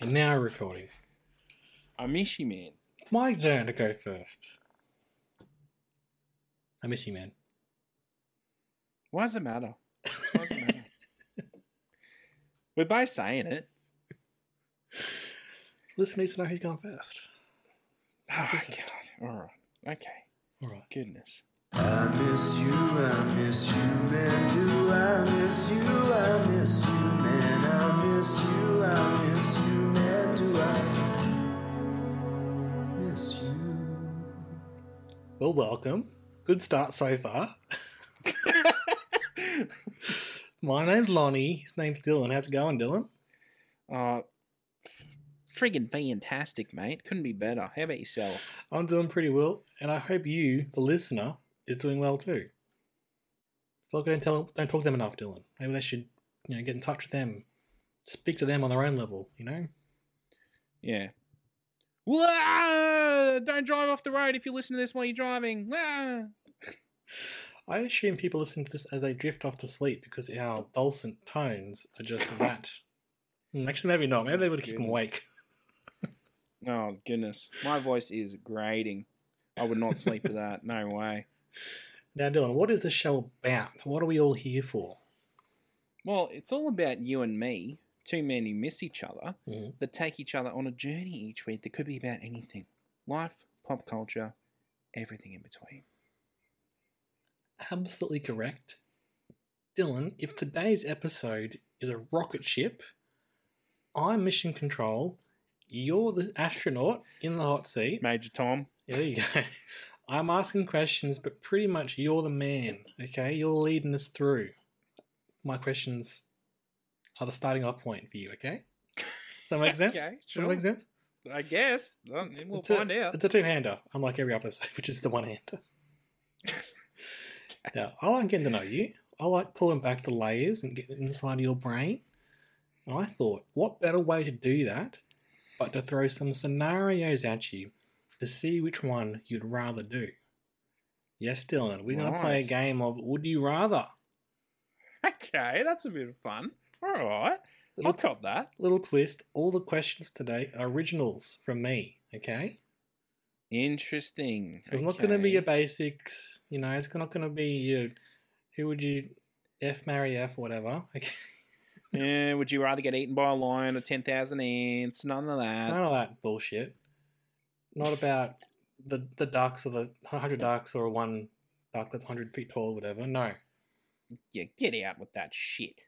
And now recording. I miss you, man. It's my turn to go first. I miss you, man. Why does it matter? Why does it matter? We're both saying it. Listen needs to know who's going first. Oh, Listen. God. All right. Okay. All right. Goodness. I miss you, I miss you, man. Do I miss you? I miss you, man. I miss you, I miss you, Well, welcome. Good start so far. My name's Lonnie. His name's Dylan. How's it going, Dylan? Uh, f- friggin' fantastic, mate. Couldn't be better. How about yourself? I'm doing pretty well, and I hope you, the listener, is doing well too. Like I don't, tell, don't talk to them enough, Dylan. Maybe they should, you know, get in touch with them, speak to them on their own level. You know, Yeah. Wah! Don't drive off the road if you listen to this while you're driving. Wah! I assume people listen to this as they drift off to sleep because our dulcet tones are just that. Hmm, Actually, maybe not. Maybe they would keep them awake. Oh, goodness. My voice is grating. I would not sleep with that. No way. Now, Dylan, what is the show about? What are we all here for? Well, it's all about you and me, two men who miss each other, Mhm. that take each other on a journey each week that could be about anything life, pop culture, everything in between. Absolutely correct. Dylan, if today's episode is a rocket ship, I'm mission control, you're the astronaut in the hot seat. Major Tom. There you go. I'm asking questions, but pretty much you're the man, okay? You're leading us through. My questions are the starting off point for you, okay? Does that make sense? Okay, Does that make sense? I guess. Well, we'll it's find a, out. It's a two-hander, unlike every other episode, which is the one-hander. now, I like getting to know you. I like pulling back the layers and getting inside of your brain. And I thought, what better way to do that but to throw some scenarios at you to see which one you'd rather do. Yes, Dylan, we're going to play a game of Would You Rather? Okay, that's a bit of fun. All right. I'll Little, cop that. little twist. All the questions today are originals from me, okay? Interesting. So it's not going to be your basics, you know. It's not going to be your who would you f marry f whatever. Okay, Yeah, would you rather get eaten by a lion or 10,000 ants? None of that. none of that bullshit. Not about the the ducks or the hundred ducks or one duck that's hundred feet tall, or whatever. No, Yeah, get out with that shit.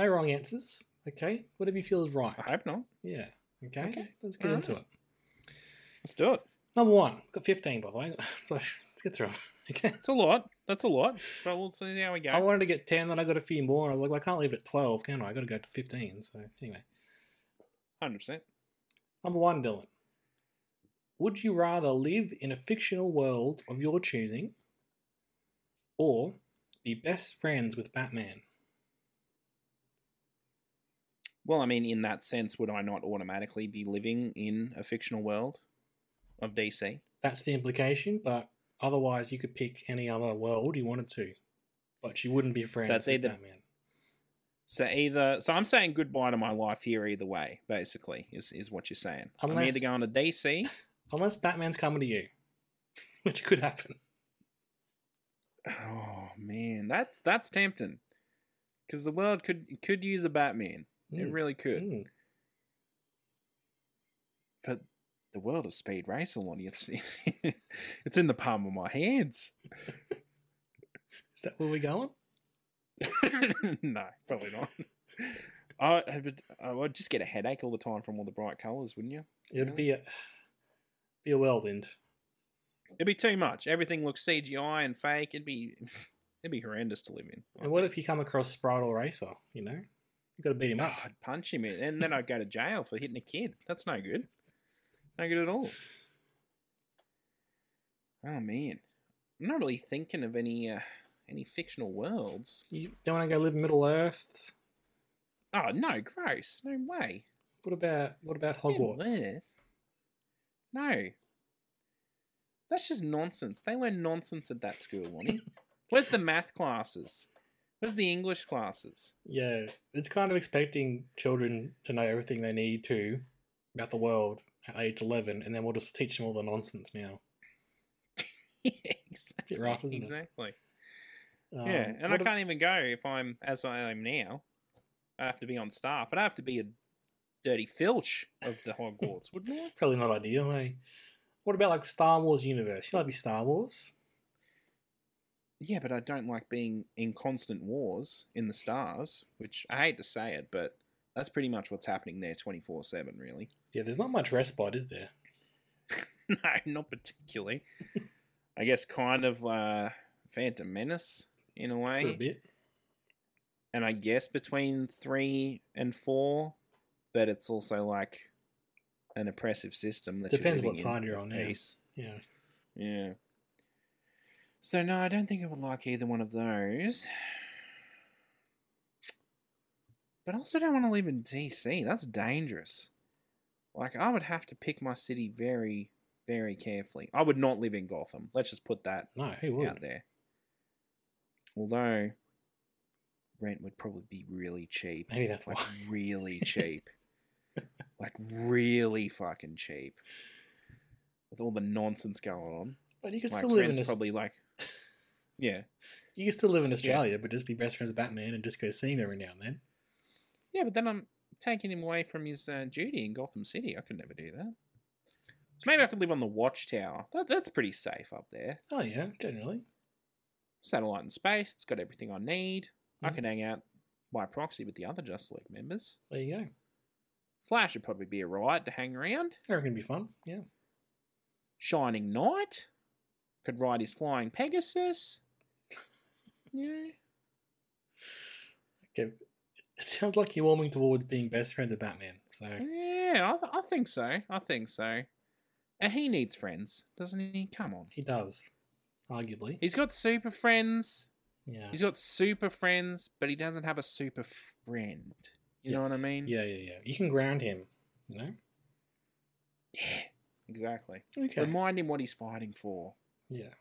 No wrong answers. Okay, whatever you feel is right. I hope not. Yeah. Okay. Okay, Let's get alright. into it. Let's do it. Number one. We've got fifteen, by the way. Let's get through 'em. Okay. It's a lot. That's a lot. But we'll see how we go. I wanted to get 10, then I got a few more. and I was like, well, I can't leave it at 12, can I? I got to go to 15. So, anyway. 100%. Number one, Dylan. Would you rather live in a fictional world of your choosing or be best friends with Batman? Well, I mean, in that sense, would I not automatically be living in a fictional world of DC? That's the implication, but otherwise, you could pick any other world you wanted to, but you wouldn't be friends it's with either- Batman. So either, so I'm saying goodbye to my life here either way. Basically, is is what you're saying. I'm Unless- either going to DC. Unless Batman's coming to you, which could happen. Oh man, that's that's tempting. Because the world could could use a Batman. It Mm, really could. mm. For the world of Speed Racer, Lonnie, it's it's in the palm of my hands. Is that where we're going? no, probably not. I would, I would just get a headache all the time from all the bright colours, wouldn't you? It'd be a be a whirlwind. It'd be too much. Everything looks CGI and fake. It'd be it'd be horrendous to live in. I And what if you come across Sprite Racer? You know, You got to beat him up. I'd punch him in, and then I'd go to jail for hitting a kid. That's no good. No good at all. Oh man, I'm not really thinking of any uh, any fictional worlds. You don't want to go live in Middle Earth. Oh no, gross! No way. What about what about Hogwarts? No, that's just nonsense. They learn nonsense at that school, Lonnie. Where's the math classes? Where's the English classes? Yeah, it's kind of expecting children to know everything they need to about the world at age eleven, and then we'll just teach them all the nonsense now. yeah, exactly. rough, exactly. Um, yeah, and I can't even go if I'm as I am now. I have to be on staff. I'd have to be a dirty filch of the Hogwarts, wouldn't I? Probably not ideal, eh? What about like Star Wars universe? You like be Star Wars? Yeah, but I don't like being in constant wars in the stars, which I hate to say it, but that's pretty much what's happening there 24 7, really. Yeah, there's not much respite, is there? no, not particularly. I guess kind of uh, Phantom Menace in a way. For a bit. and I guess between three and four, but it's also like an oppressive system that Depends what side you're on, yeah. peace. Yeah. Yeah. So no, I don't think I would like either one of those. But I also don't want to live in DC. That's dangerous. Like I would have to pick my city very, very carefully. I would not live in Gotham. Let's just put that No, who would? out there. Although rent would probably be really cheap. Maybe that's like why. really cheap. like really fucking cheap. With all the nonsense going on. But you could Like still live in this. probably like Yeah. You could still live in Australia, but just be best friends with Batman and just go see him every now and then. Yeah, but then I'm taking him away from his uh, duty in Gotham City. I could never do that. So maybe I could live on the watchtower. That, that's pretty safe up there. Oh yeah, generally. Satellite in space. It's got everything I need. I Mhm. can hang out by proxy with the other Justice League members. There you go. Flash would probably be a riot to hang around. I reckon it'd be fun. Yeah. Shining Knight could ride his flying Pegasus. Yeah. Okay. It sounds like you're warming towards being best friends with Batman. So Yeah, I, I think so. I think so. And he needs friends, doesn't he? Come on. he does, arguably. He's got super friends. Yeah. He's got super friends, but he doesn't have a super friend. You know what I mean? Yeah, yeah, yeah. You can ground him. You know. Yeah. Exactly. Okay. Remind him what he's fighting for. Yeah.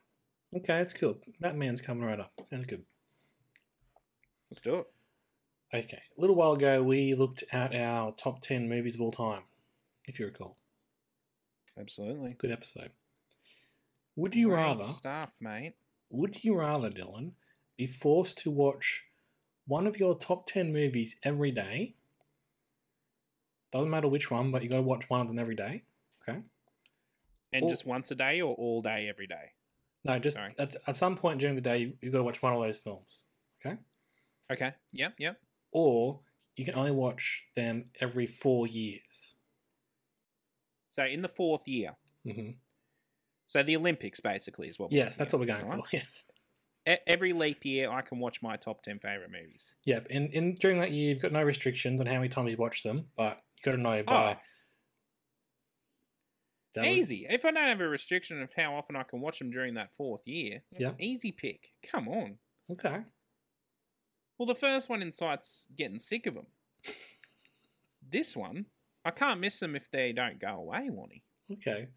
Okay, it's cool. Batman's coming right up. Sounds good. Let's do it. Okay. A little while ago, we looked at our top 10 movies of all time, if you recall. Absolutely. Good episode. Would you Great rather, stuff, mate? would you rather, Dylan, be forced to watch one of your top 10 movies every day? Doesn't matter which one, but you got to watch one of them every day. Okay. And Or- just once a day or all day every day? No, just Sorry. at, at some point during the day, you- you've got to watch one of those films. Okay. Okay. Yep. Yep. Or you can only watch them every four years. So in the fourth year. hmm So the Olympics basically is what. we're Yes, that's what we're going right? for. Yes. Every leap year, I can watch my top ten favorite movies. Yep. And, and during that year, you've got no restrictions on how many times you watch them, but you've got to know by. Oh, That was- easy. If I don't have a restriction of how often I can watch them during that fourth year, Yeah. easy pick. Come on. Okay. Well, the first one in sight's getting sick of them. this one, I can't miss them if they don't go away, Lonnie. Okay.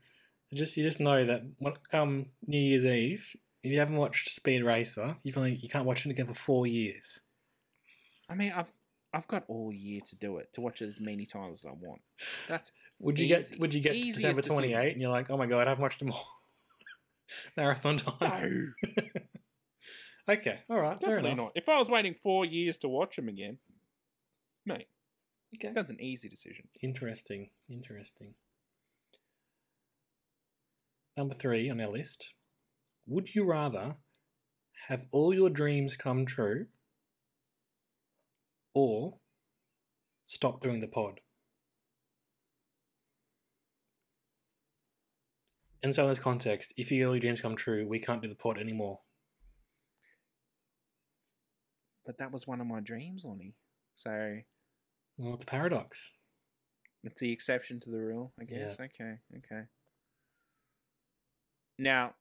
Just you just know that when come New Year's Eve, if you haven't watched Speed Racer, you've only you can't watch it again for four years. I mean, I've I've got all year to do it, to watch it as many times as I want. That's Would you Easy. get Would you get Easiest December decision. twenty eight and you're like, oh my god, I've watched them all. Marathon time. no, Okay. All right. Fair definitely enough. not. If I was waiting four years to watch them again, mate, Okay. that's an easy decision. Interesting. Interesting. Number three on our list. Would you rather have all your dreams come true or stop doing the pod? In this context, if your dreams come true, we can't do the pod anymore. But that was one of my dreams, Lonnie. So Well, it's a paradox. It's the exception to the rule, I guess. Okay, okay. Now,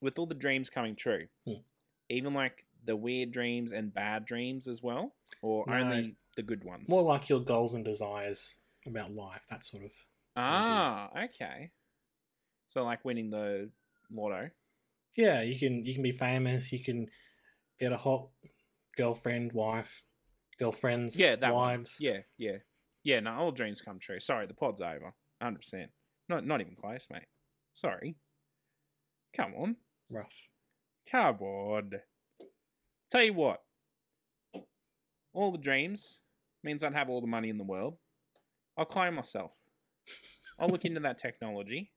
with all the dreams coming true, Hmm. even like the weird dreams and bad dreams as well, or No. only the good ones? More like your goals and desires about life, that sort of. ah, okay. So like winning the lotto. Yeah, you can you can be famous. You can get a hot girlfriend, wife, girlfriends, Yeah, that one. wives. Yeah, yeah, yeah. No, all dreams come true. Sorry, the pod's over. Hundred percent. Not not even close, mate. Sorry. Come on. rough. Come on. Tell you what. All the dreams means I'd have all the money in the world. I'll clone myself. I'll look into that technology.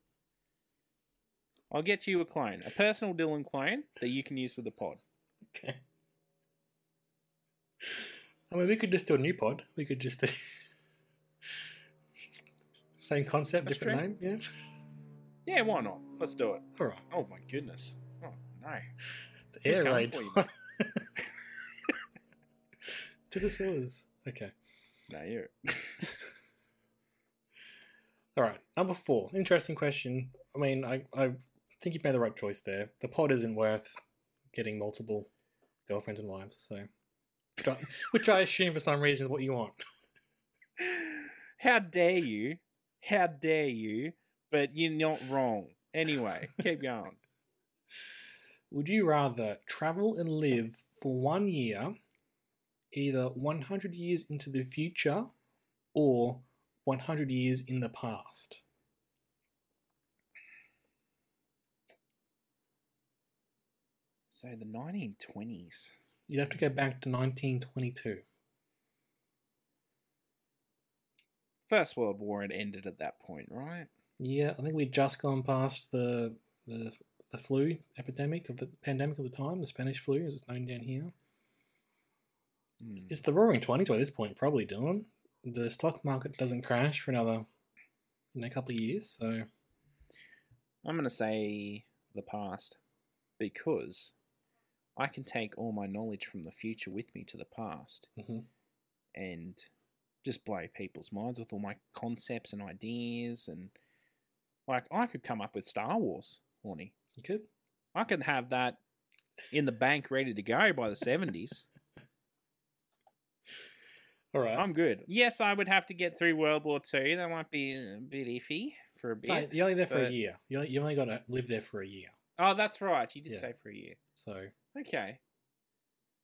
I'll get you a clone, a personal Dylan clone that you can use for the pod. Okay. I mean, we could just do a new pod. We could just do same concept, That's different name. Yeah. Yeah, why not? Let's do it. All right. Oh my goodness. Oh no. The air raid you, to the sewers. Okay. No, you're. All right. Number four. Interesting question. I mean, I, I think you've made the right choice there. The pod isn't worth getting multiple girlfriends and wives, so which I, which I assume for some reason is what you want. How dare you? How dare you? But you're not wrong. Anyway, keep going. Would you rather travel and live for one year, either 100 years into the future or 100 years in the past? So the 1920s. You'd have to go back to 1922. First World War had ended at that point, right? Yeah, I think we'd just gone past the the the flu epidemic of the pandemic of the time, the Spanish flu, as it's known down here. Hmm. It's the Roaring Twenties by this point, probably, Dylan. The stock market doesn't crash for another, you know, couple of years. So I'm going to say the past because I can take all my knowledge from the future with me to the past mhm. and just blow people's minds with all my concepts and ideas and like I could come up with Star Wars, Lonnie. you could. I could have that in the bank ready to go by the 70s. All right. I'm good. Yes, I would have to get through World War Two. That might be a bit iffy for a bit. No, you're only there for a year. You only, you only got to live there for a year. Oh, that's right. You did Yeah. say for a year. So Okay.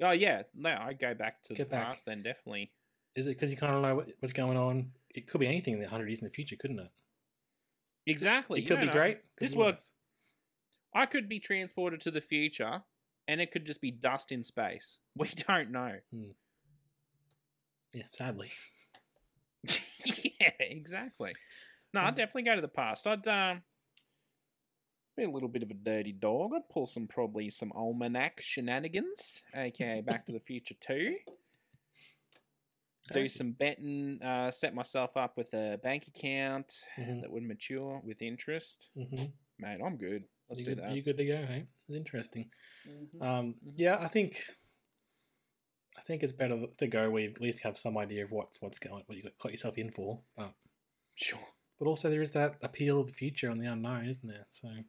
Oh yeah, no, I'd go back to Get the back. past then definitely. is it because you kind of know what, what's going on? It could be anything in the hundred years in the future, couldn't it? Exactly. It could be know. great. could This be works. I could be transported to the future, and it could just be dust in space. We don't know. Yeah, sadly. yeah, exactly. No, I'd Mm. definitely go to the past. I'd um be a little bit of a dirty dog. I'd pull some probably some almanac shenanigans, aka Back to the Future Two. Do some betting, uh, set myself up with a bank account Mhm. that would mature with interest. Mm-hmm. Mate, I'm good. Let's you do good, that. You good to go? Hey, it's interesting. Mhm. Um, Mhm. yeah, I think, I think it's better to go where you at least have some idea of what's what's going, what you got, got yourself in for. But Sure. but also there is that appeal of the future and the unknown, isn't there? So I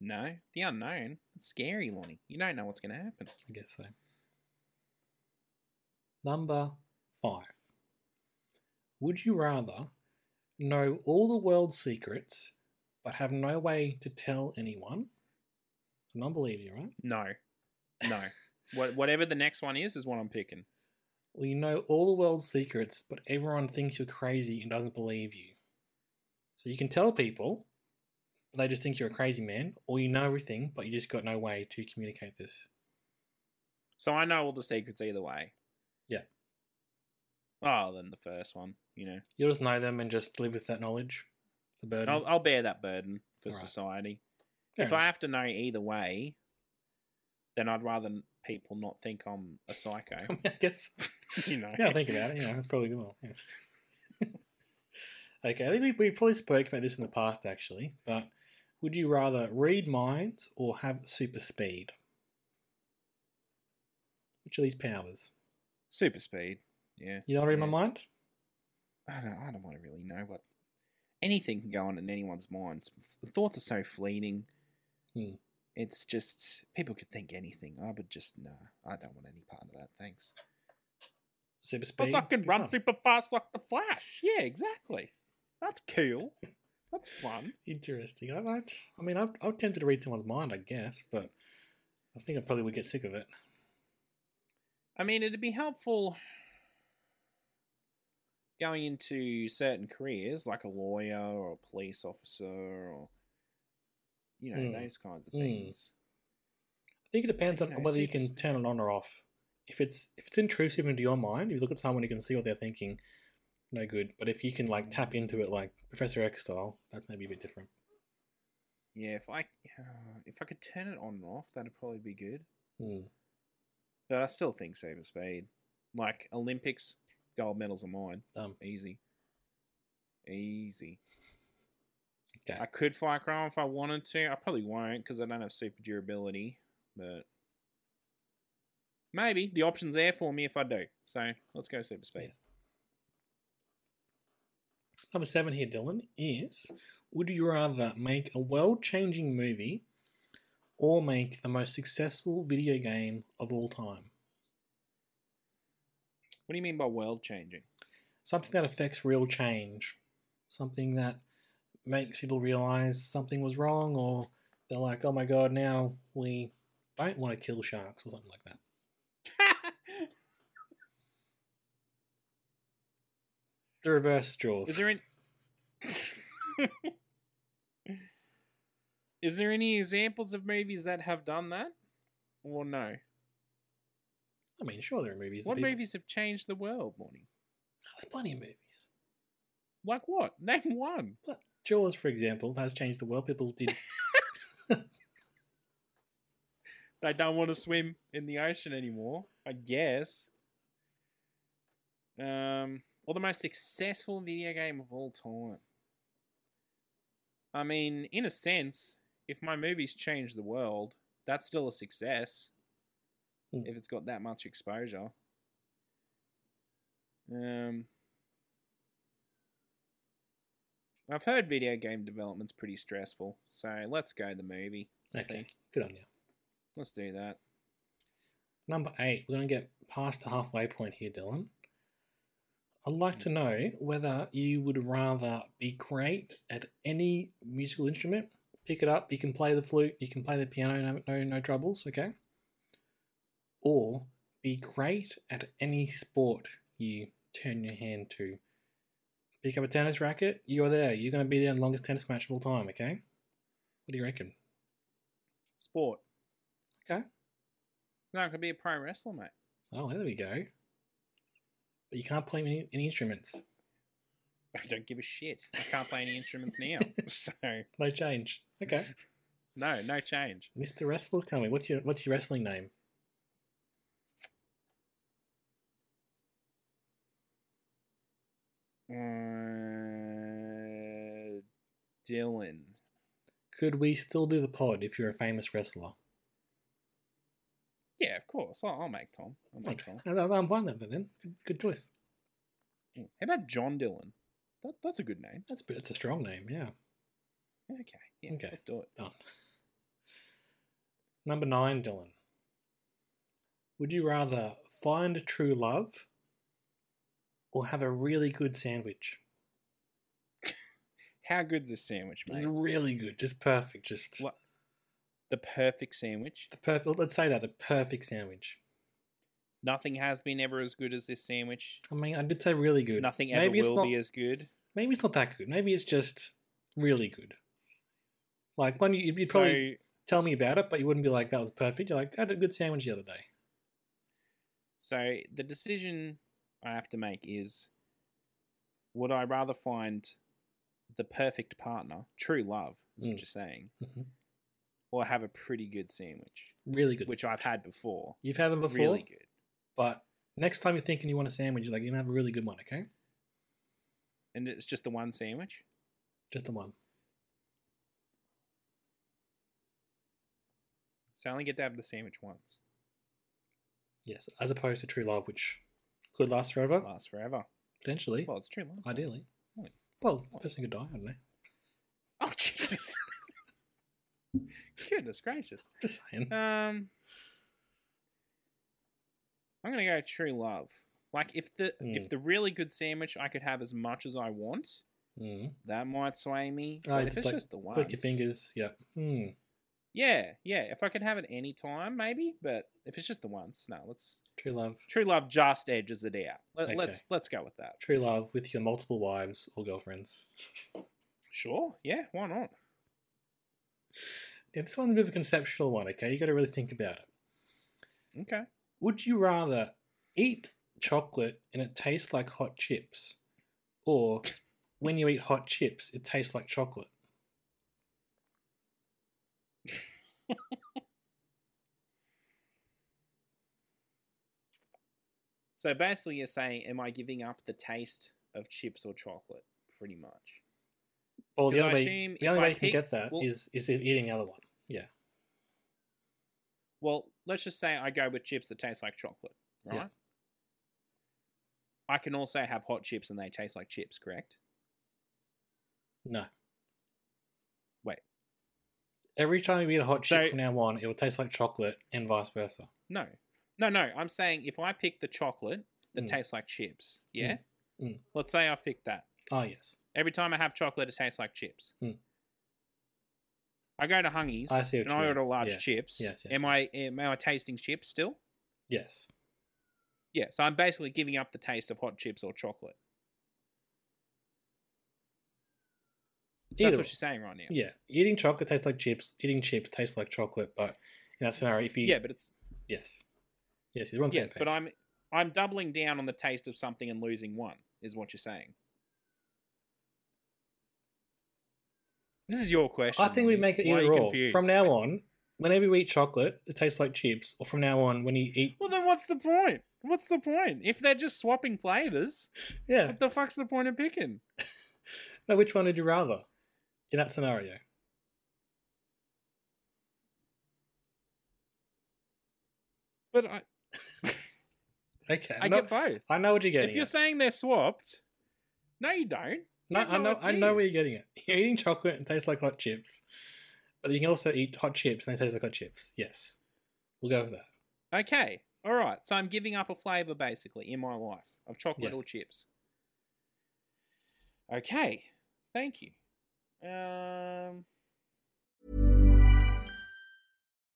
No, the unknown. It's scary, Lonnie. You don't know what's going to happen. I guess so. Number five. Would you rather know all the world's secrets but have no way to tell anyone? I don't believe you, right? No, no. what whatever the next one is is what I'm picking. Well, you know all the world's secrets, but everyone thinks you're crazy and doesn't believe you. So you can tell people, they just think you're a crazy man, or you know everything, but you just got no way to communicate this. So I know all the secrets either way. Yeah. Oh, then the first one. You know, You'll just know them and just live with that knowledge, the burden. I'll, I'll bear that burden for Alright. society. Fair if I have to know either way, then I'd rather people not think I'm a psycho. enough. I guess. you know. Yeah, think about it. Yeah, that's probably good one. Yeah. okay, I think we, we probably spoke about this in the past, actually. But would you rather read minds or have super speed? Which of these powers? Super speed. Yeah. You know what I read my mind? I don't, I don't want to really know what. Anything can go on in anyone's mind. Thoughts are so fleeting. Hmm. It's just people could think anything. I would just no. I don't want any part of that. Thanks. Super speed. Plus, I can run fun. super fast like the Flash. Yeah, exactly. That's cool. That's fun. Interesting. I, I, I mean, I'm, I'm tempted to read someone's mind, I guess, but I think I probably would get sick of it. I mean, it'd be helpful going into certain careers, like a lawyer or a police officer, or you know Mm. those kinds of Mm. things. I think it depends on know, whether you can turn it on or off. If it's if it's intrusive into your mind, if you look at someone, you can see what they're thinking. No good. But if you can like tap into it like Professor X style, that's maybe a bit different. Yeah, if I uh, if I could turn it on and off, that'd probably be good. Hmm. But I still think Saber Speed, like Olympics, gold medals are mine. Dumb. Easy, easy. Okay. I could fly Chrome if I wanted to. I probably won't because I don't have super durability. But maybe the option's there for me if I do. So let's go Super Speed. Number seven here, Dylan, is would you rather make a world changing movie or make the most successful video game of all time? What do you mean by world changing? Something that affects real change. Something that makes people realize something was wrong or they're like, oh my god, now we don't want to kill sharks or something like that. The reverse Jaws. Is there any? Is there any examples of movies that have done that, or no? I mean, sure, there are movies. that What people- movies have changed the world, Morning? There's plenty of movies. Like what? Name one. Jaws, for example, has changed the world. People did. They don't want to swim in the ocean anymore. I guess. Um, or the most successful video game of all time. I mean, in a sense, if my movies change the world, that's still a success. Hmm. If it's got that much exposure. Um, I've heard video game development's pretty stressful, so let's go the movie. Okay, good on you. Let's do that. Number eight, we're going to get past the halfway point here, Dylan. I'd like to know whether you would rather be great at any musical instrument, pick it up, you can play the flute, you can play the piano, no, no, no troubles, okay? Or be great at any sport you turn your hand to. Pick up a tennis racket, you're there. You're going to be there in the longest tennis match of all time, okay? What do you reckon? Sport. Okay. No, I could be a pro wrestler, mate. Oh, there we go. But you can't play any, any instruments. I don't give a shit. I can't play any instruments now. So No change. Okay. no, no change. Mr. Wrestler's coming. What's your what's your wrestling name? Uh, Dylan. Could we still do the pod if you're a famous wrestler? Yeah, of course. I'll, I'll make Tom. I'll make Okay. Tom. No, no, I'm fine with that then. Good, good choice. Yeah. How about John Dylan? That, that's a good name. That's a- it's a strong name, yeah. Okay. Yeah, Okay. let's do it. Done. Number nine, Dylan. Would you rather find true love or have a really good sandwich? How good's this sandwich, mate? It's really good, just perfect, just? The perfect sandwich. the perfect. Let's say that the perfect sandwich. Nothing has been ever as good as this sandwich. I mean, I did say really good. Nothing ever Maybe it's will not- be as good. Maybe it's not that good. Maybe it's just really good. Like one, you- you'd So, probably tell me about it, but you wouldn't be like that was perfect. You're like, I had a good sandwich the other day. so the decision I have to make is: would I rather find the perfect partner, true love, is Mm. what you're saying, Mhm. Or have a pretty good sandwich, Really good. which I've had before. You've had them before, Really good. but next time you're thinking you want a sandwich, you're like, you're gonna have a really good one, okay? And it's just the one sandwich. Just the one. So I only get to have the sandwich once. Yes, as opposed to true love, which Could last forever, Last forever. potentially, Well, it's true love. ideally. Hmm. Well, the person could die, I don't know. Oh Jesus! Goodness gracious. Just saying. Um, I'm gonna go true love. Like if the if Mm. the really good sandwich I could have as much as I want, Mm. that might sway me. Oh, But if just it's like just the one, Click your fingers. Yeah. Hmm. Yeah, yeah. If I could have it any time, maybe. But if it's just the once, no. Let's True love. true love just edges it out. Let, Okay. Let's let's go with that. True love with your multiple wives or girlfriends. Sure. Yeah. Why not? Yeah, this one's a bit of a conceptual one, okay? You got to really think about it. Okay. Would you rather eat chocolate and it tastes like hot chips, or when you eat hot chips, it tastes like chocolate? So basically, you're saying, am I giving up the taste of chips or chocolate? Pretty much. Well, the only way, the only way you can pick- get that well- is is eating the other one. Yeah. Well, let's just say I go with chips that taste like chocolate, right? Yeah. I can also have hot chips and they taste like chips, correct? No. Wait. Every time you eat a hot chip So- from now on, it will taste like chocolate and vice versa. No. No, no. I'm saying if I pick the chocolate that Mm. tastes like chips, yeah? Mm. Let's say I've picked that. Oh, yes. Every time I have chocolate, it tastes like chips. I go to Hungies I see what and you I mean. order large Yes. chips. Yes, yes, am yes. I am I tasting chips still? Yes. Yeah, so I'm basically giving up the taste of hot chips or chocolate. That's Either what you're saying right now. Yeah. Eating chocolate tastes like chips. Eating chips tastes like chocolate. But in that scenario, if you. Yeah, but it's Yes. Yes, you're on the yes, same but page. I'm I'm doubling down on the taste of something and losing one, is what you're saying. This is your question. I think we Lee. make it Why are either or. confused? From now on, whenever you eat chocolate, it tastes like chips. Or from now on, when you eat. Well, then what's the point? What's the point? If they're just swapping flavors, Yeah. what the fuck's the point of picking? No, which one would you rather in that scenario? But I, Okay. I know, get both. I know what you're getting If you're at. saying they're swapped, no, you don't. No, I know. I know where you're getting it. You're eating chocolate and it tastes like hot chips, but you can also eat hot chips and they taste like hot chips. Yes, we'll go with that. Okay, all right. So I'm giving up a flavor basically in my life of chocolate Yes. or chips. Okay, thank you. Um,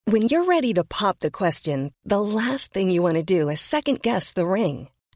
When you're ready to pop the question, the last thing you want to do is second guess the ring.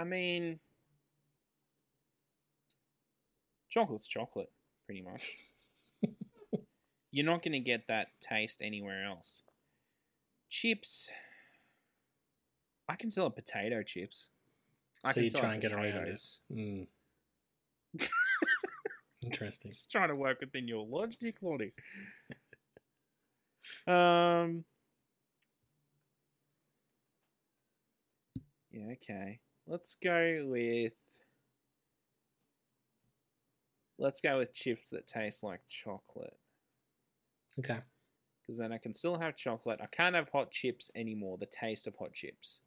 I mean, chocolate's chocolate, pretty much. You're not going to get that taste anywhere else. Chips. I can sell have potato chips. I so you try and get around it. potatoes. Mm. Interesting. Just trying to work within your logic, Lonnie. um. Yeah. Okay. Let's go with. Let's go with chips that taste like chocolate. Okay. Because then I can still have chocolate. I can't have hot chips anymore, the taste of hot chips.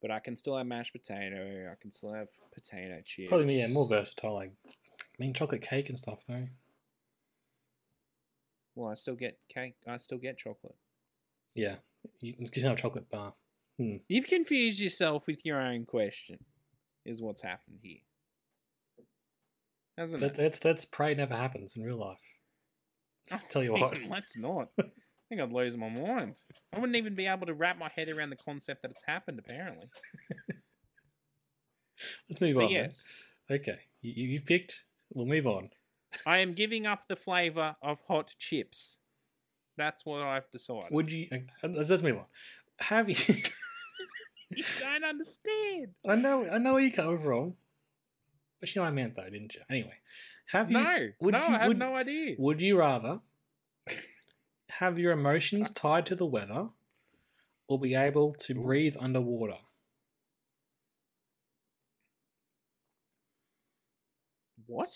But I can still have mashed potato. I can still have potato chips. Probably yeah, more versatile. Like, I mean, chocolate cake and stuff though. Well, I still get cake. I still get chocolate. Yeah, you, you can have a chocolate bar. Hmm. You've confused yourself with your own question, is what's happened here. Hasn't That, it? that's that's pray never happens in real life. I'll tell you what. Let's not. I think I'd lose my mind. I wouldn't even be able to wrap my head around the concept that it's happened, apparently. Let's move But on. yes, Okay. You, you picked. We'll move on. I am giving up the flavour of hot chips. That's what I've decided. Would you? uh, Let's, let's move on. Have you? You don't understand. I know. I know where you come from. But you know what I meant though, didn't you? Anyway, have you? No, would no, you- I have would- no idea. Would you rather have your emotions tied to the weather, or be able to breathe underwater? What?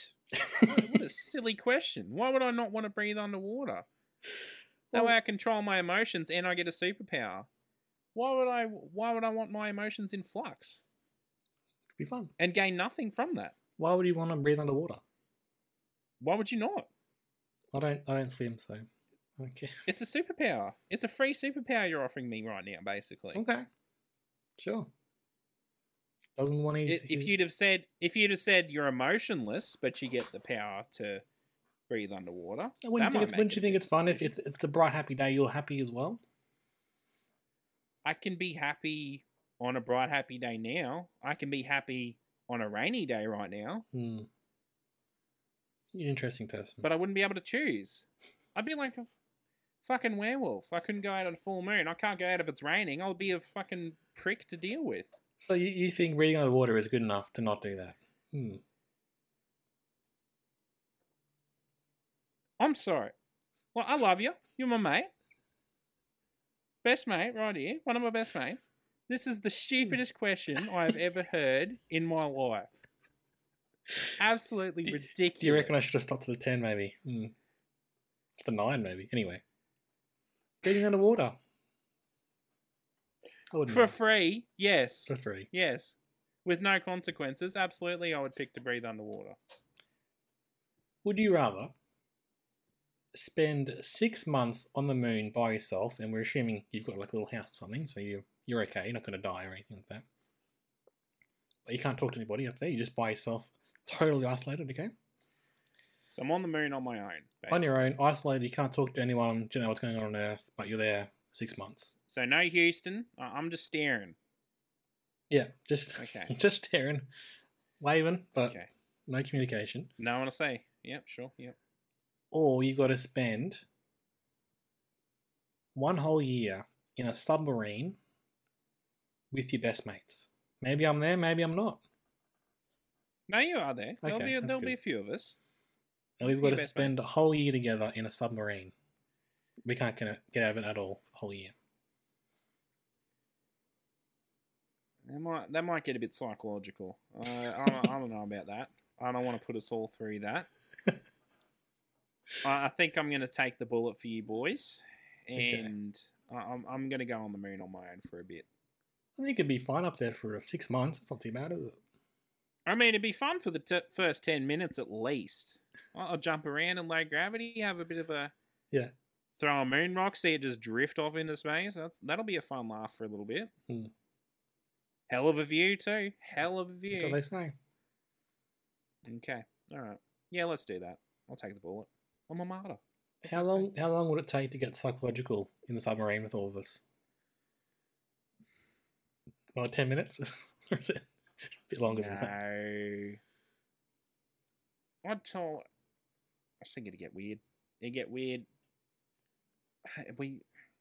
what a silly question. Why would I not want to breathe underwater? That Well- way I control my emotions and I get a superpower. Why would I why would I want my emotions in flux It'd be fun. and gain nothing from that? Why would you want to breathe underwater? Why would you not? I don't. I don't swim, so okay. It's a superpower. It's a free superpower you're offering me right now, basically. Okay. Sure. Doesn't want to. If you'd have said if you'd have said you're emotionless, but you get the power to breathe underwater, wouldn't you think, it's, wouldn't you think it's fun if it's if it's a bright happy day, you're happy as well? I can be happy on a bright, happy day now. I can be happy on a rainy day right now, Hmm. You're an interesting person. but I wouldn't be able to choose. I'd be like a fucking werewolf. I couldn't go out on a full moon. I can't go out if it's raining. I'll be a fucking prick to deal with. so you, you think breathing underwater is good enough to not do that? Hmm. I'm sorry. Well, I love you. You're my mate. Best mate, right here. One of my best mates. This is the stupidest question I've ever heard in my life. Absolutely ridiculous. Do you reckon I should have stopped at the ten, maybe? Hmm. The nine, maybe. Anyway, breathing underwater. For mind. free, yes. for free. Yes. With no consequences, absolutely I would pick to breathe underwater. Would you rather spend six months on the moon by yourself, and we're assuming you've got like a little house or something, so you you're okay, you're not going to die or anything like that. But you can't talk to anybody up there. You're just by yourself, totally isolated. Okay, So I'm on the moon on my own. on your own, isolated. You can't talk to anyone. Do you know what's going on on Earth? But you're there for six months. So no Houston. I'm just staring. Yeah, just Okay. just staring, waving, but Okay. no communication. No one to say. Yep, sure. Yep. Or you've got to spend one whole year in a submarine with your best mates. Maybe I'm there, maybe I'm not. No, you are there. There'll, be, there'll be a few of us. And we've got to spend mates. a whole year together in a submarine. We can't get out of it at all for the whole year. That might, that might get a bit psychological. Uh, I, don't, I don't know about that. I don't want to put us all through that. I, I think I'm going to take the bullet for you boys, Okay. and I I'm, I'm going to go on the moon on my own for a bit. I think it'd be fine up there for six months. It's not too bad, is it? I mean, it'd be fun for the t- first 10 minutes at least. I'll, I'll jump around in low gravity, have a bit of a. Yeah. Throw a moon rock, see it just drift off into space. That's That'll be a fun laugh for a little bit. Hmm. Hell of a view, too. Hell of a That's what view. they say. Okay. All right. Yeah, let's do that. I'll take the bullet. I'm a martyr. How That's long? it. How long would it take to get psychological in the submarine with all of us? Well, ten minutes, or is it a bit longer than that? No. I'd tell. I think it'd get weird. It'd get weird. We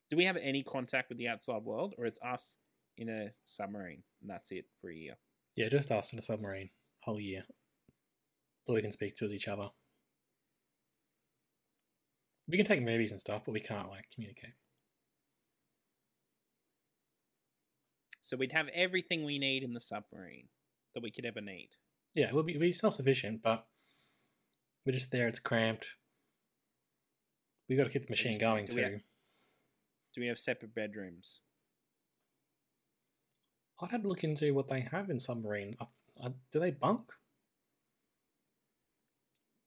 do we have any contact with the outside world, or it's us in a submarine and that's it for a year? Yeah, just us in a submarine, whole year. All we can speak to is each other. We can take movies and stuff, but we can't like communicate. So we'd have everything we need in the submarine that we could ever need. Yeah, we'll be, we'll be self sufficient, but we're just there. It's cramped. We got to keep the machine going do we too. have- Do we have separate bedrooms? I'd have to look into what they have in submarines. I, I, do they bunk?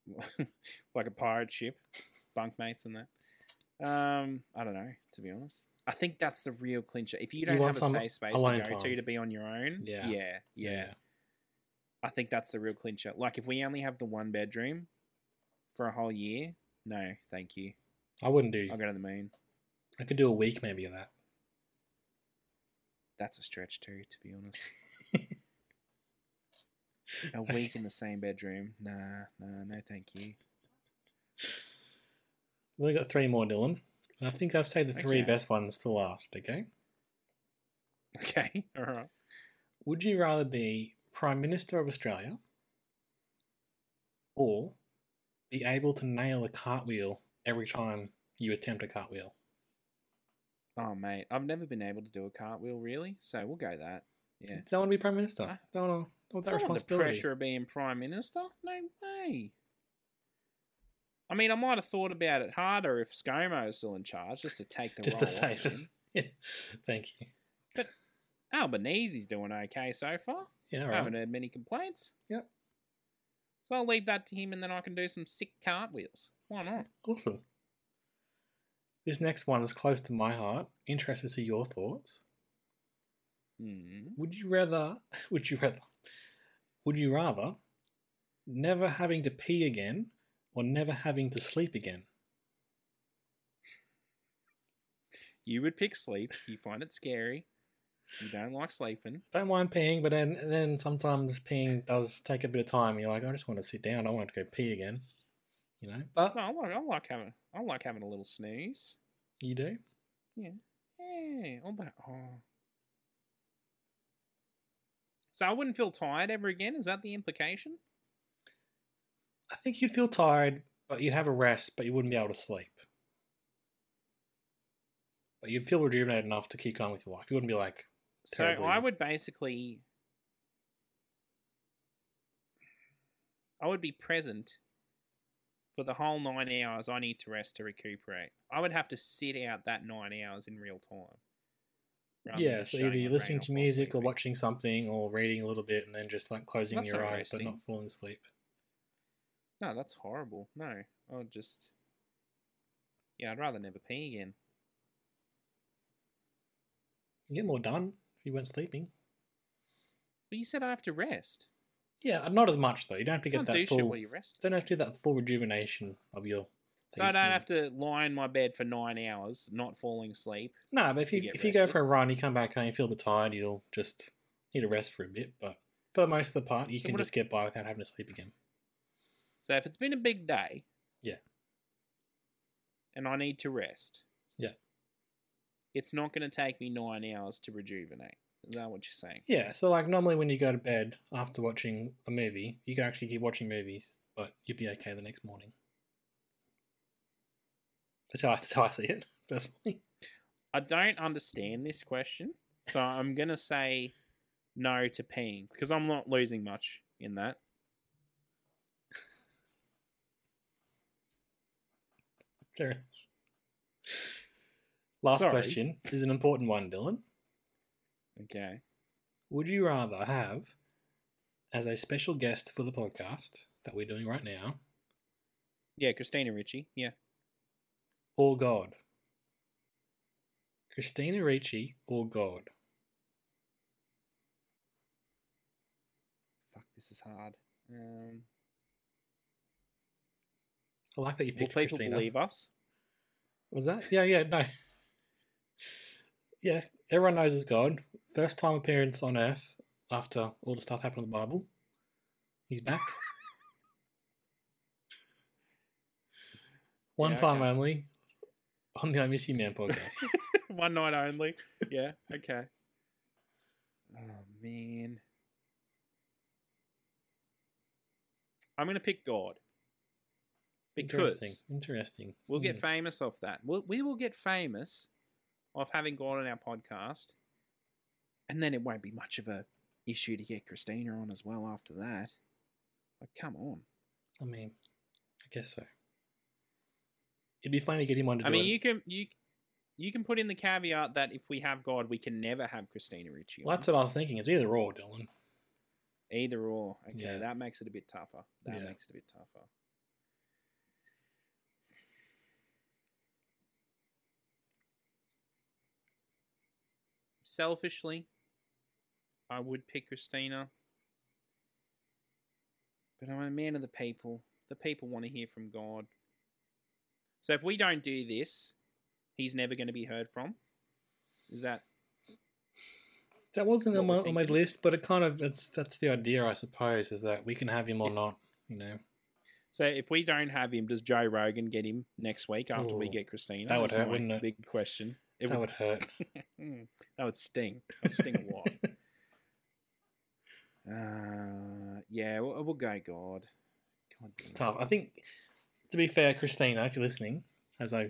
like a pirate ship, bunkmates and that. Um, I don't know, to be honest. I think that's the real clincher. If you You don't want have a safe space to go to time. to be on your own, Yeah. yeah, yeah, I think that's the real clincher. Like if we only have the one bedroom for a whole year, no, thank you. I wouldn't do. I'll go to the moon. I could do a week maybe of that. That's a stretch too, to be honest. A week in the same bedroom, nah, nah, no, thank you. We only got three more, Dylan. And I think I've saved the three Okay. best ones to last. Okay. Okay, all right. Would you rather be Prime Minister of Australia or be able to nail a cartwheel every time you attempt a cartwheel? Oh mate, I've never been able to do a cartwheel really, so we'll go that. Yeah. Don't want to be Prime Minister. Ah. Don't want, don't want that I don't want the pressure of being prime minister. No way. I mean, I might have thought about it harder if ScoMo was still in charge, just to take the Just to save him. us. Yeah. Thank you. But Albanese's doing okay so far. Yeah, I haven't heard many complaints. Yep. So I'll leave that to him, and then I can do some sick cartwheels. Why not? Awesome. This next one is close to my heart. Interested to see your thoughts. Hmm. Would you rather? Would you rather? Would you rather never having to pee again or never having to sleep again? You would pick sleep. You find it scary. You don't like sleeping. Don't mind peeing, but then then sometimes peeing does take a bit of time. You're like, I just want to sit down. I want to go pee again. You know, but No, I like, I like having. I like having a little snooze. you do. Yeah. Yeah. All that. Oh. So I wouldn't feel tired ever again. Is that the implication? I think you'd feel tired, but you'd have a rest, but you wouldn't be able to sleep. But you'd feel rejuvenated enough to keep going with your life. You wouldn't be like. So I would basically. I would be present for the whole nine hours I need to rest to recuperate. I would have to sit out that nine hours in real time. Yeah, so either you're listening to music or watching something or reading a little bit and then just like closing That's your eyes but not falling asleep. No, that's horrible. No, I'll just. Yeah, I'd rather never pee again. You get more done if you weren't sleeping. But you said I have to rest. Yeah, uh, not as much though. You don't have to You get can't do that shit full. while you rest. Don't have to do that full rejuvenation of your. So I don't have to lie in my bed for nine hours, not falling asleep. No, but if to you get if you go rested. for a run, you come back home, and you feel a bit tired, you'll just need to rest for a bit. But for the most of the part, you So can what just get by without having to sleep again. So if it's been a big day, Yeah. and I need to rest, Yeah. it's not going to take me nine hours to rejuvenate. Is that what you're saying? Yeah, so like normally when you go to bed after watching a movie, you can actually keep watching movies, but you'd be okay the next morning. That's how I, that's how I see it personally. I don't understand this question, so I'm going to say no to peeing because I'm not losing much in that. Fair enough. Last Sorry. question is an important one, Dylan. Okay. Would you rather have, as a special guest for the podcast that we're doing right now, Yeah, Christina Ricci. Yeah. or God? Christina Ricci or God? Fuck, this is hard. Um, I like that you will picked people Christina. believe us? Was that? Yeah, yeah, no. Yeah, everyone knows it's God. First time appearance on Earth after all the stuff happened in the Bible. He's back. One Yeah, time okay. only on the I Miss You Man podcast. One night only. Yeah. Okay. Oh man. I'm gonna pick God because interesting. Interesting. we'll get Hmm. famous off that. We'll, we will get famous off having God on our podcast, and then it won't be much of a issue to get Christina on as well after that. Like, come on. I mean, I guess so. It'd be funny to get him on to I mean, it. you can you you can put in the caveat that if we have God, we can never have Christina Ricci. Well, that's what I was thinking. It's either or, Dylan. Either or. Okay, Yeah. that makes it a bit tougher. That Yeah. makes it a bit tougher. Selfishly, I would pick Christina. But I'm a man of the people. The people want to hear from God. So if we don't do this, he's never going to be heard from. Is that That wasn't on my, on my list, but it kind of that's that's the idea, I suppose, is that we can have him or If- not. You know, so? If we don't have him, does Joe Rogan get him next week after we get Christina? that would hurt, wouldn't it? Big question. It that would hurt. Mm, that would sting. That would sting a lot. Uh, yeah, we'll, we'll go God. God It's tough. I think, to be fair, Christina, if you're listening, as I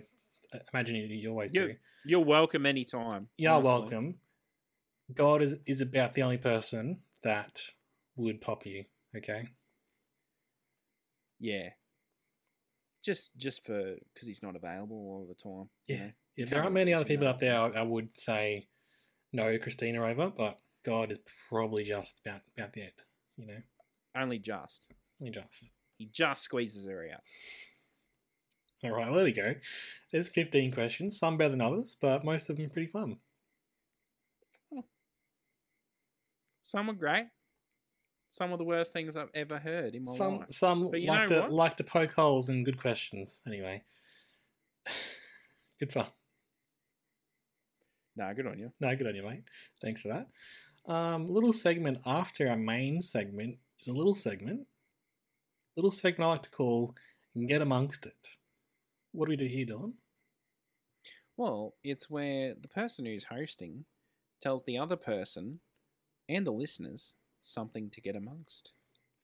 uh, imagine you, you always You- do, You're welcome anytime. you are honestly. welcome. God is is about the only person that would pop you. Okay, Yeah. Just just for because he's not available all the time. you Yeah. know? Yeah, there aren't many other people out there I, I would say no Christina over, but God is probably just about about the end. You know, Only just. only just. He just squeezes her out. All right, well, there we go. There's 15 questions, some better than others, but most of them pretty fun. Hmm. Some are great. Some of the worst things I've ever heard in my Some life. some like to what? like to poke holes in good questions. Anyway, good fun. No, good on you. No, good on you, mate. Thanks for that. Um, little segment after our main segment is a little segment. Little segment I like to call "Get Amongst It." What do we do here, Dylan? Well, it's where the person who's hosting tells the other person and the listeners something to get amongst.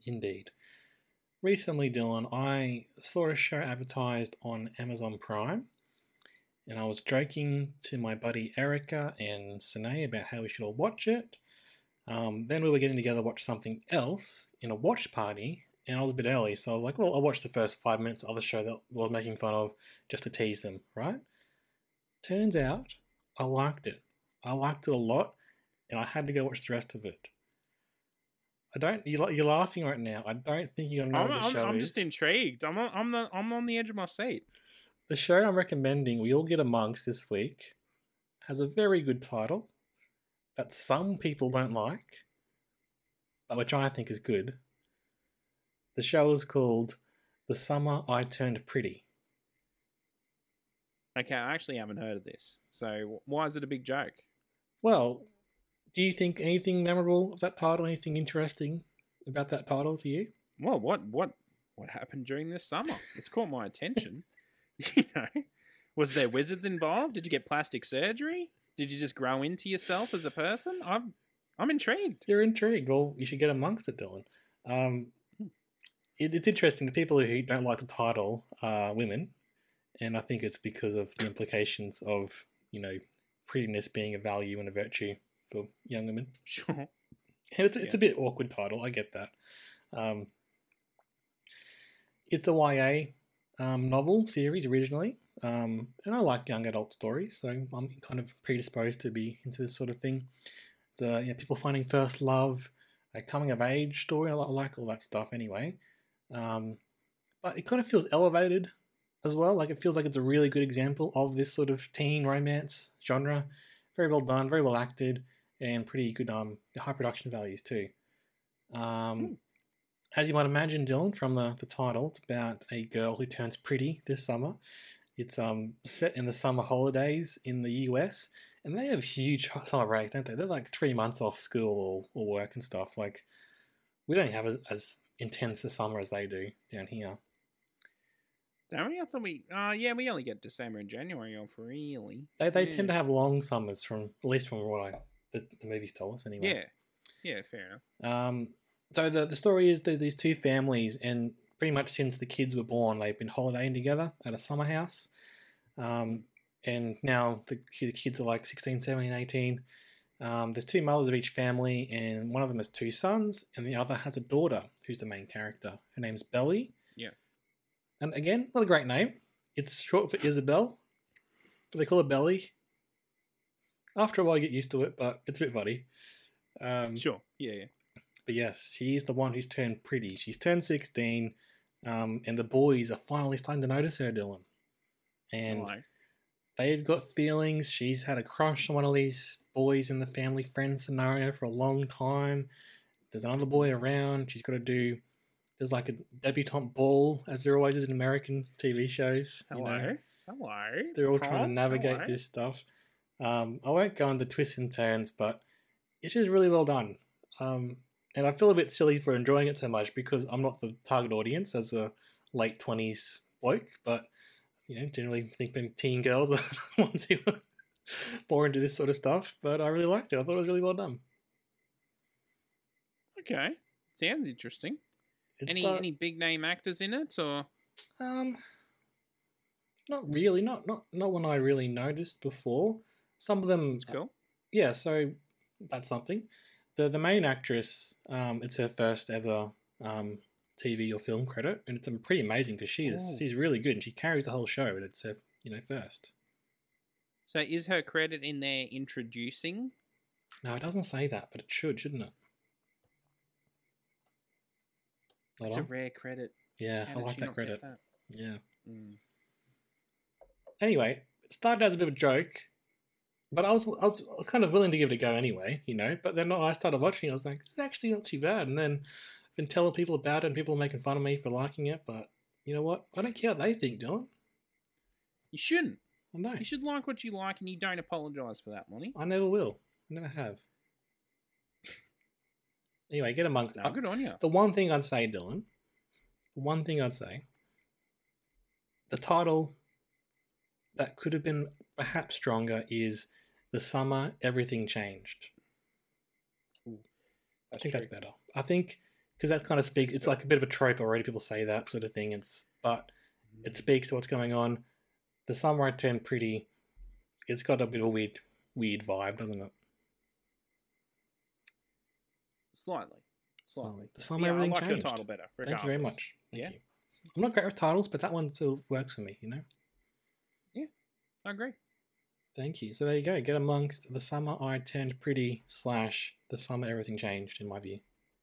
Indeed. Recently, Dylan, I saw a show advertised on Amazon Prime, and I was joking to my buddy Erica and Sine about how we should all watch it. Um, then we were getting together to watch something else in a watch party, and I was a bit early, so I was like, well, I'll watch the first five minutes of the show that I was making fun of just to tease them, right? Turns out I liked it. I liked it a lot, and I had to go watch the rest of it. I don't. You're, you're laughing right now. I don't think you're gonna know I'm, what the I'm, show I'm is. just intrigued. I'm on, I'm the, I'm on the edge of my seat. The show I'm recommending we all get amongst this week has a very good title that some people don't like, but which I think is good. The show is called The Summer I Turned Pretty. Okay, I actually haven't heard of this. So why is it a big joke? Well, do you think anything memorable of that title, anything interesting about that title to you? Well, what what what happened during this summer? It's caught my attention. you know, was there wizards involved? Did you get plastic surgery? Did you just grow into yourself as a person? I'm I'm intrigued. You're intrigued. Well, you should get amongst it, Dylan. Um, it, it's interesting. The people who don't like the title are women, and I think it's because of the implications of you know prettiness being a value and a virtue for young women. Sure. And it's, it's a bit awkward title. I get that. Um, it's a YA um, novel series originally, um, and I like young adult stories, so I'm kind of predisposed to be into this sort of thing. Uh, you know, people finding first love, a coming of age story. I li- I like all that stuff anyway. Um, but it kind of feels elevated as well. Like it feels like it's a really good example of this sort of teen romance genre. Very well done, very well acted, and pretty good um high production values too. Um, as you might imagine, Dylan, from the, the title, it's about a girl who turns pretty this summer. It's um set in the summer holidays in the US, and they have huge summer breaks, don't they? They're like three months off school or, or work and stuff. Like we don't have as, as intense a summer as they do down here. Don't we? I thought we. Uh, yeah, we only get December and January off, really. They they Yeah. tend to have long summers from at least from what I the, the movies tell us anyway. Yeah. Yeah, fair enough. Um, so the the story is that these two families, and pretty much since the kids were born, they've been holidaying together at a summer house. Um, and now the, the kids are like 16, 17, 18. Um, there's two mothers of each family, and one of them has two sons, and the other has a daughter who's the main character. Her name's Belly. Yeah. And again, not a great name. It's short for Isabel, but they call her Belly. After a while, you get used to it, but it's a bit funny. Um, Sure. Yeah, yeah. But yes, she's the one who's turned pretty. She's turned 16, um, and the boys are finally starting to notice her, Dylan. And Right. they've got feelings. She's had a crush on one of these boys in the family friend scenario for a long time. There's another boy around. She's got to do. There's like a debutante ball, as there always is in American TV shows. you know. Hello. Hello. They're all trying to navigate Hello. this stuff. Um, I won't go into twists and turns, but it's just really well done. Um, and I feel a bit silly for enjoying it so much because I'm not the target audience as a late twenties bloke, but you know, generally thinking teen girls are the ones who are more into this sort of stuff. But I really liked it. I thought it was really well done. Okay. Sounds interesting. It's any the- any big name actors in it or Um, not really. Not not not one I really noticed before. Some of them, it's cool? yeah. So that's something. The The main actress, um, it's her first ever um TV or film credit, and it's pretty amazing because she is Oh. she's really good and she carries the whole show, and it's her you know first. So is her credit in there introducing? No, it doesn't say that, but it should, shouldn't it? Hold It's a rare credit. yeah, How I like that credit. that? Yeah. Mm. anyway, it started as a bit of a joke, but I was I was kind of willing to give it a go anyway, you know. But then I started watching, it, I was like, it's actually not too bad. And then I've been telling people about it, and people are making fun of me for liking it. But you know what? I don't care what they think, Dylan. You shouldn't. I know. You should like what you like, and you don't apologise for that, Lonnie. I never will. I never have. Anyway, get amongst No, good on you. The one thing I'd say, Dylan, the one thing I'd say, the title that could have been perhaps stronger is The Summer Everything Changed. I think that's better. I think because that kind of speaks. It's like a bit of a trope already. People say that sort of thing. It's but it mm. speaks to what's going on. The summer turned pretty. It's got a bit of a weird, weird vibe, doesn't it? Slightly. Slightly. The summer Yeah, I everything like changed. your title better. Thank you very much. Thank Yeah. you. I'm not great with titles, but that one still works for me. You know. Yeah, I agree. Thank you. So there you go. Get amongst the summer I turned pretty slash the summer everything changed in my view.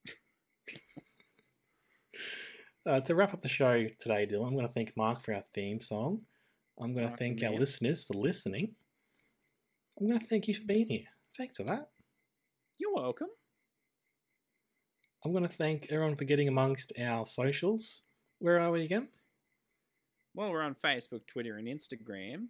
uh, to wrap up the show today, Dylan, I'm going to thank Mark for our theme song. I'm going to thank our listeners for listening. I'm going to thank you for being here. Thanks for that. You're welcome. I'm going to thank everyone for getting amongst our socials. Where are we again? Well, we're on Facebook, Twitter, and Instagram,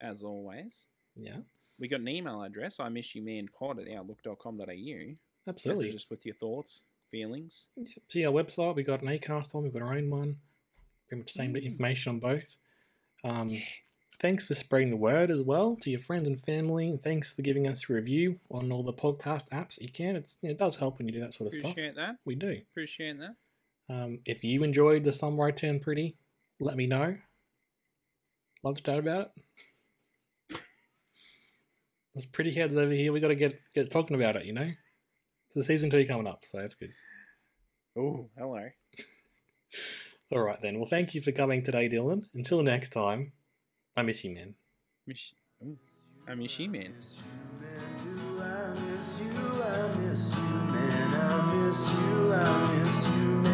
as always. Yeah, We got an email address, I miss you man pod at outlook.com.au. absolutely. Just with your thoughts, feelings. Yep. See our website. We got an Acast one. We've got our own one. Pretty much the same Mm. information on both. Um, Thanks for spreading the word as well to your friends and family. Thanks for giving us a review on all the podcast apps you can. It's, it does help when you do that sort of stuff. Appreciate that. We do. Appreciate that. Um, if you enjoyed the summer I turned pretty, let me know. Love to chat about it. There's pretty heads over here. We got to get get talking about it. You know, there's a season two coming up, so that's good. Oh, hello. All right then. Well, thank you for coming today, Dylan. Until next time, I miss you, man. Miss, ooh, I miss you, man. Do I miss you? I miss you, man.